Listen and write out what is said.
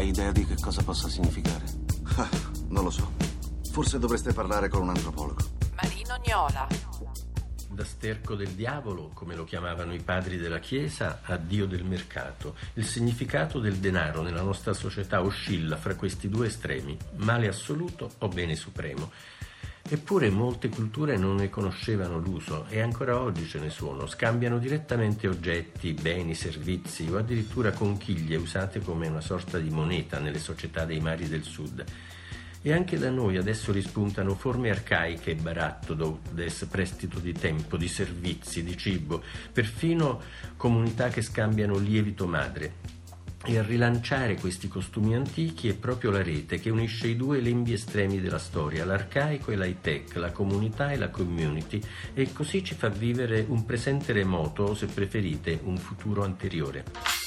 Hai idea di che cosa possa significare? Ah, non lo so. Forse dovreste parlare con un antropologo. Marino Gnola. Da sterco del diavolo, come lo chiamavano i padri della Chiesa, a Dio del mercato. Il significato del denaro nella nostra società oscilla fra questi due estremi, male assoluto o bene supremo. Eppure molte culture non ne conoscevano l'uso e ancora oggi ce ne sono. Scambiano direttamente oggetti, beni, servizi o addirittura conchiglie usate come una sorta di moneta nelle società dei mari del sud. E anche da noi adesso rispuntano forme arcaiche, baratto, dodes, prestito di tempo, di servizi, di cibo, perfino comunità che scambiano lievito madre. E a rilanciare questi costumi antichi è proprio la rete che unisce i due lembi estremi della storia, l'arcaico e l'high-tech, la comunità e la community, e così ci fa vivere un presente remoto o, se preferite, un futuro anteriore.